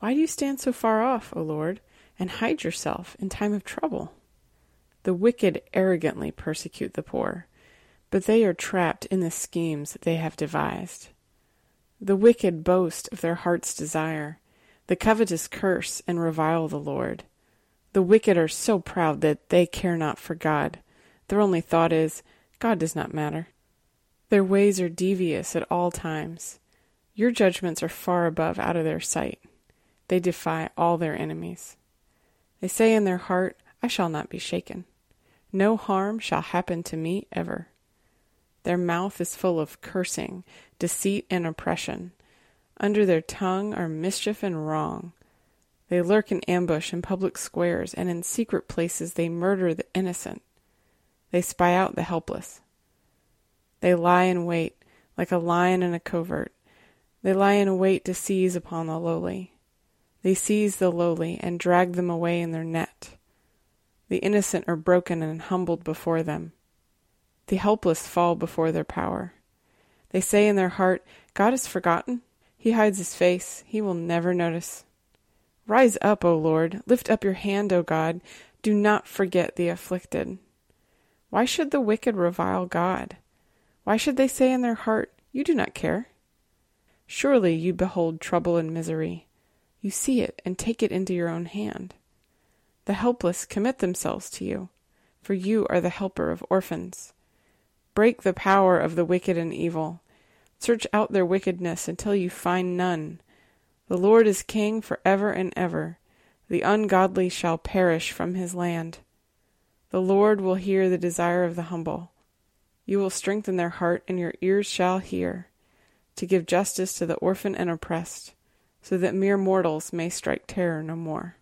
Why do you stand so far off, O Lord, and hide yourself in time of trouble? The wicked arrogantly persecute the poor, but they are trapped in the schemes they have devised. The wicked boast of their heart's desire the covetous curse and revile the Lord. The wicked are so proud that they care not for God. Their only thought is, God does not matter. Their ways are devious at all times. Your judgments are far above out of their sight. They defy all their enemies. They say in their heart, I shall not be shaken. No harm shall happen to me ever. Their mouth is full of cursing, deceit, and oppression. Under their tongue are mischief and wrong. They lurk in ambush in public squares, and in secret places they murder the innocent. They spy out the helpless. They lie in wait, like a lion in a covert. They lie in wait to seize upon the lowly. They seize the lowly and drag them away in their net. The innocent are broken and humbled before them. The helpless fall before their power. They say in their heart, God is forgotten. He hides his face, he will never notice. Rise up, O Lord, lift up your hand, O God, do not forget the afflicted. Why should the wicked revile God? Why should they say in their heart, You do not care? Surely you behold trouble and misery. You see it and take it into your own hand. The helpless commit themselves to you, for you are the helper of orphans. Break the power of the wicked and evil Search out their wickedness until you find none. The Lord is king for ever and ever. The ungodly shall perish from his land. The Lord will hear the desire of the humble. You will strengthen their heart, and your ears shall hear, to give justice to the orphan and oppressed, so that mere mortals may strike terror no more.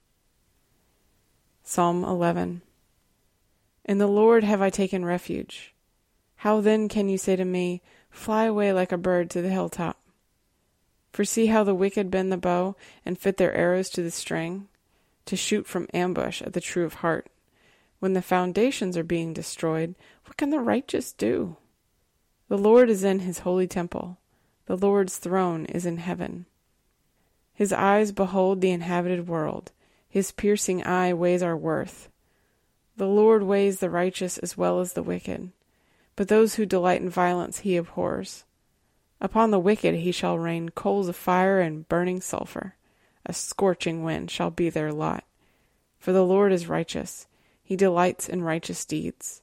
Psalm 11 In the Lord have I taken refuge. How then can you say to me, Fly away like a bird to the hilltop. For see how the wicked bend the bow and fit their arrows to the string, to shoot from ambush at the true of heart. When the foundations are being destroyed, what can the righteous do? The Lord is in his holy temple. The Lord's throne is in heaven. His eyes behold the inhabited world. His piercing eye weighs our worth. The Lord weighs the righteous as well as the wicked but those who delight in violence he abhors. Upon the wicked he shall rain coals of fire and burning sulphur. A scorching wind shall be their lot. For the Lord is righteous, he delights in righteous deeds,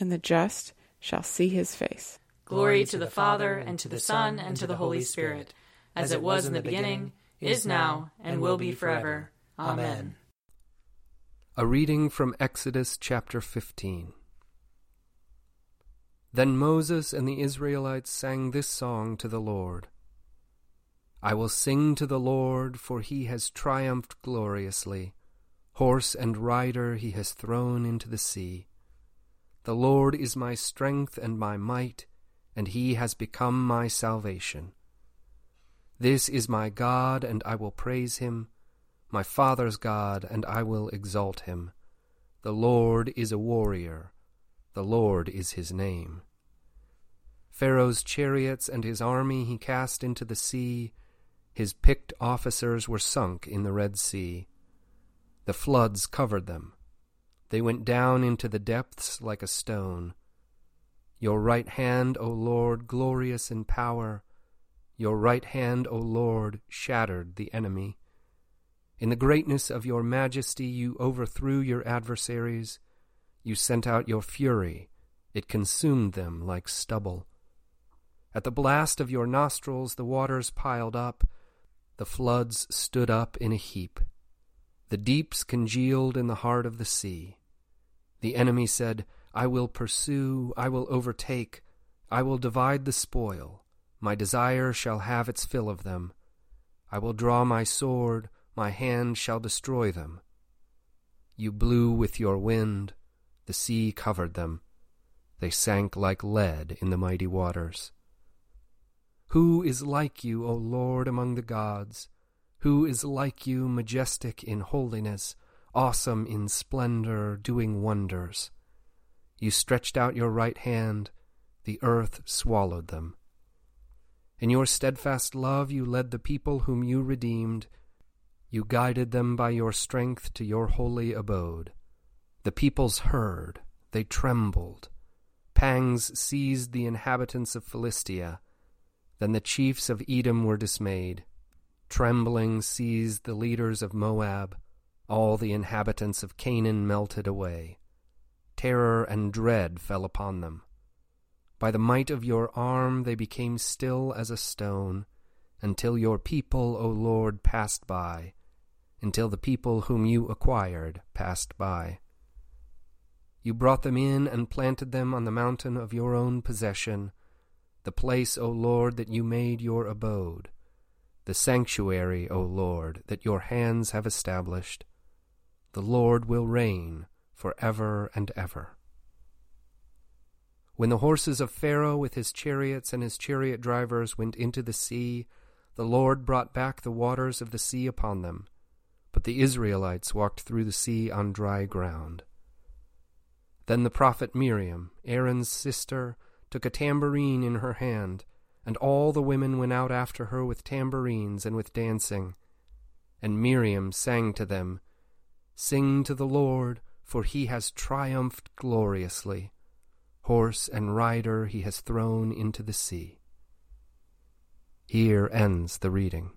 and the just shall see his face. Glory to the Father, and to the Son, and to the Holy Spirit, as it was in the beginning, is now, and will be forever. Amen. A reading from Exodus chapter 15. Then Moses and the Israelites sang this song to the Lord I will sing to the Lord, for he has triumphed gloriously. Horse and rider he has thrown into the sea. The Lord is my strength and my might, and he has become my salvation. This is my God, and I will praise him, my father's God, and I will exalt him. The Lord is a warrior. The Lord is his name. Pharaoh's chariots and his army he cast into the sea. His picked officers were sunk in the Red Sea. The floods covered them. They went down into the depths like a stone. Your right hand, O Lord, glorious in power. Your right hand, O Lord, shattered the enemy. In the greatness of your majesty, you overthrew your adversaries. You sent out your fury, it consumed them like stubble. At the blast of your nostrils, the waters piled up, the floods stood up in a heap. The deeps congealed in the heart of the sea. The enemy said, I will pursue, I will overtake, I will divide the spoil. My desire shall have its fill of them. I will draw my sword, my hand shall destroy them. You blew with your wind, the sea covered them. They sank like lead in the mighty waters. Who is like you, O Lord, among the gods? Who is like you, majestic in holiness, awesome in splendor, doing wonders? You stretched out your right hand, the earth swallowed them. In your steadfast love you led the people whom you redeemed. You guided them by your strength to your holy abode. The peoples heard, they trembled. Pangs seized the inhabitants of Philistia. Then the chiefs of Edom were dismayed. Trembling seized the leaders of Moab. All the inhabitants of Canaan melted away. Terror and dread fell upon them. By the might of your arm they became still as a stone, until your people, O Lord, passed by, until the people whom you acquired passed by. You brought them in and planted them on the mountain of your own possession, the place, O Lord, that you made your abode, the sanctuary, O Lord, that your hands have established. The Lord will reign for ever and ever. When the horses of Pharaoh with his chariots and his chariot drivers went into the sea, the Lord brought back the waters of the sea upon them. But the Israelites walked through the sea on dry ground. Then the prophet Miriam, Aaron's sister, took a tambourine in her hand, and all the women went out after her with tambourines and with dancing. And Miriam sang to them, Sing to the Lord, for he has triumphed gloriously horse and rider he has thrown into the sea. Here ends the reading.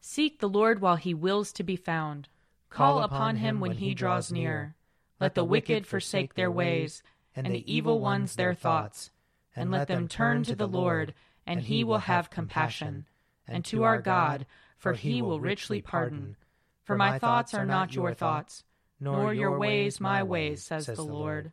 Seek the Lord while he wills to be found. Call upon him when he draws near. Let the wicked forsake their ways, and the evil ones their thoughts. And let them turn to the Lord, and he will have compassion. And to our God, for he will richly pardon. For my thoughts are not your thoughts, nor your ways my ways, says the Lord.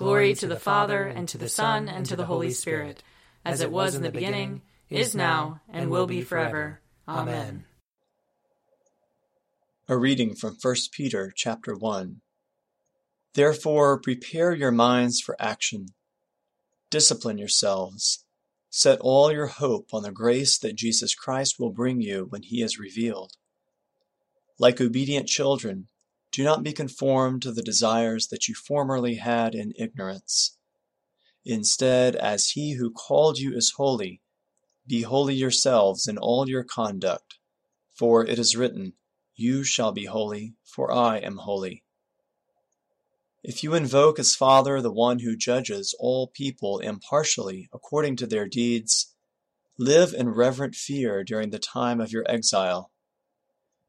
Glory to the Father, and to the Son, and to the Holy Spirit, as it was in the beginning, is now, and will be forever. Amen. A reading from 1 Peter chapter 1. Therefore, prepare your minds for action. Discipline yourselves. Set all your hope on the grace that Jesus Christ will bring you when he is revealed. Like obedient children, do not be conformed to the desires that you formerly had in ignorance. Instead, as he who called you is holy, be holy yourselves in all your conduct. For it is written, You shall be holy, for I am holy. If you invoke as Father the one who judges all people impartially according to their deeds, live in reverent fear during the time of your exile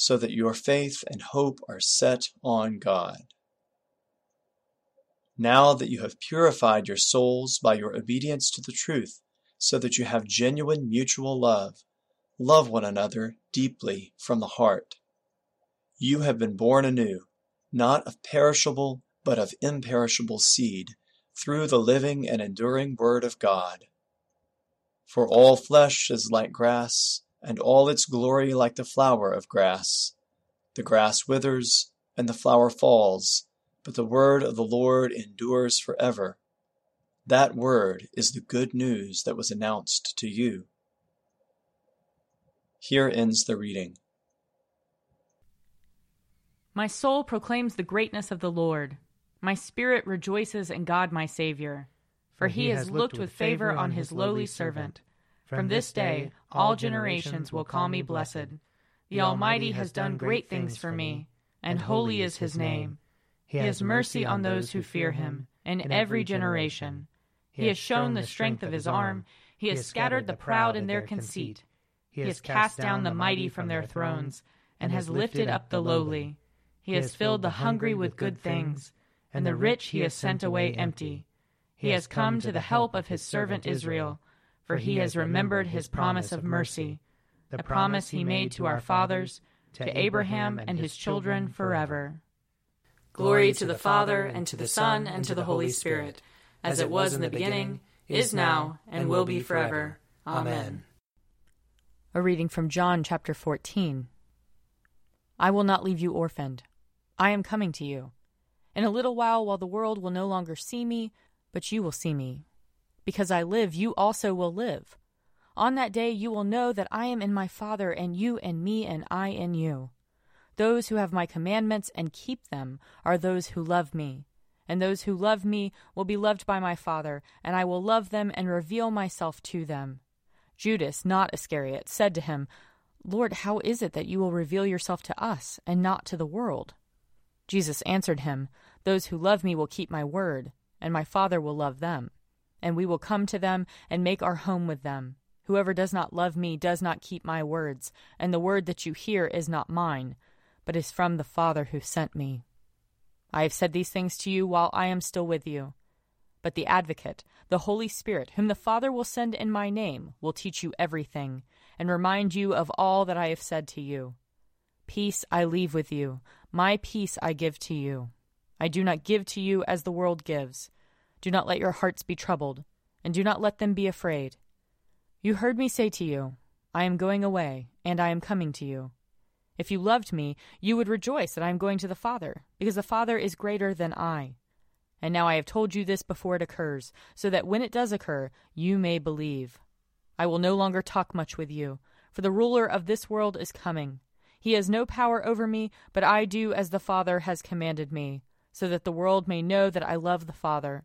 so that your faith and hope are set on God. Now that you have purified your souls by your obedience to the truth, so that you have genuine mutual love, love one another deeply from the heart. You have been born anew, not of perishable, but of imperishable seed, through the living and enduring Word of God. For all flesh is like grass, and all its glory like the flower of grass. The grass withers, and the flower falls, but the word of the Lord endures forever. That word is the good news that was announced to you. Here ends the reading. My soul proclaims the greatness of the Lord. My spirit rejoices in God my Saviour. For he has looked with favor on his lowly servant. From this day all generations will call me blessed. The Almighty has done great things for me, and holy is his name. He has mercy on those who fear him, in every generation. He has shown the strength of his arm. He has scattered the proud in their conceit. He has cast down the mighty from their thrones, and has lifted up the lowly. He has filled the hungry with good things, and the rich he has sent away empty. He has come to the help of his servant Israel, for he has remembered his promise of mercy, the promise he made to our fathers, to Abraham and his children forever. Glory to the Father, and to the Son, and to the Holy Spirit, as it was in the beginning, is now, and will be forever. Amen. A reading from John chapter 14. I will not leave you orphaned. I am coming to you. In a little while, while the world will no longer see me, but you will see me. Because I live, you also will live. On that day you will know that I am in my Father, and you in me, and I in you. Those who have my commandments and keep them are those who love me. And those who love me will be loved by my Father, and I will love them and reveal myself to them. Judas, not Iscariot, said to him, Lord, how is it that you will reveal yourself to us, and not to the world? Jesus answered him, Those who love me will keep my word, and my Father will love them. And we will come to them and make our home with them. Whoever does not love me does not keep my words, and the word that you hear is not mine, but is from the Father who sent me. I have said these things to you while I am still with you. But the Advocate, the Holy Spirit, whom the Father will send in my name, will teach you everything, and remind you of all that I have said to you. Peace I leave with you, my peace I give to you. I do not give to you as the world gives. Do not let your hearts be troubled, and do not let them be afraid. You heard me say to you, I am going away, and I am coming to you. If you loved me, you would rejoice that I am going to the Father, because the Father is greater than I. And now I have told you this before it occurs, so that when it does occur, you may believe. I will no longer talk much with you, for the ruler of this world is coming. He has no power over me, but I do as the Father has commanded me, so that the world may know that I love the Father.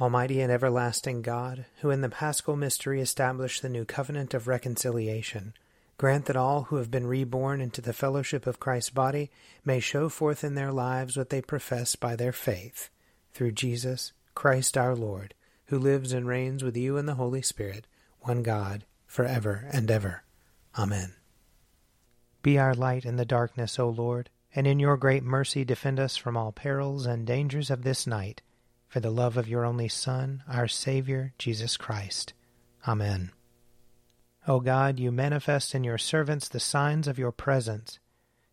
Almighty and everlasting God, who in the paschal mystery established the new covenant of reconciliation, grant that all who have been reborn into the fellowship of Christ's body may show forth in their lives what they profess by their faith. Through Jesus Christ our Lord, who lives and reigns with you in the Holy Spirit, one God, for ever and ever. Amen. Be our light in the darkness, O Lord, and in your great mercy defend us from all perils and dangers of this night, for the love of your only Son, our Saviour, Jesus Christ. Amen. O God, you manifest in your servants the signs of your presence.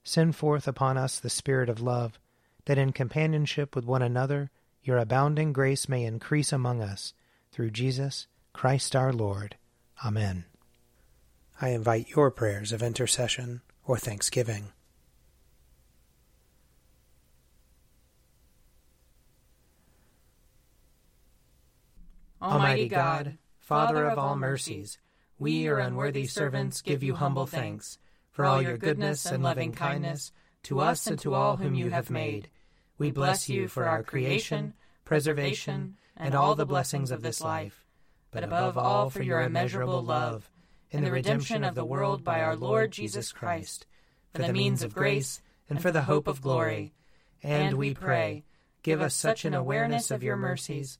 Send forth upon us the Spirit of love, that in companionship with one another your abounding grace may increase among us, through Jesus Christ our Lord. Amen. I invite your prayers of intercession or thanksgiving. Almighty God, Father of all mercies, we, your unworthy servants, give you humble thanks for all your goodness and loving kindness to us and to all whom you have made. We bless you for our creation, preservation, and all the blessings of this life, but above all for your immeasurable love in the redemption of the world by our Lord Jesus Christ, for the means of grace and for the hope of glory. And we pray, give us such an awareness of your mercies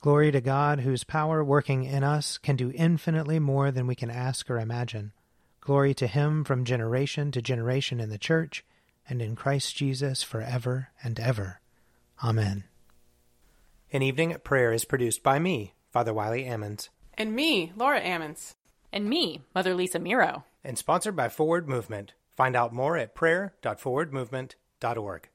Glory to God, whose power working in us can do infinitely more than we can ask or imagine. Glory to Him from generation to generation in the Church and in Christ Jesus forever and ever. Amen. An Evening at Prayer is produced by me, Father Wiley Ammons. And me, Laura Ammons. And me, Mother Lisa Miro. And sponsored by Forward Movement. Find out more at prayer.forwardmovement.org.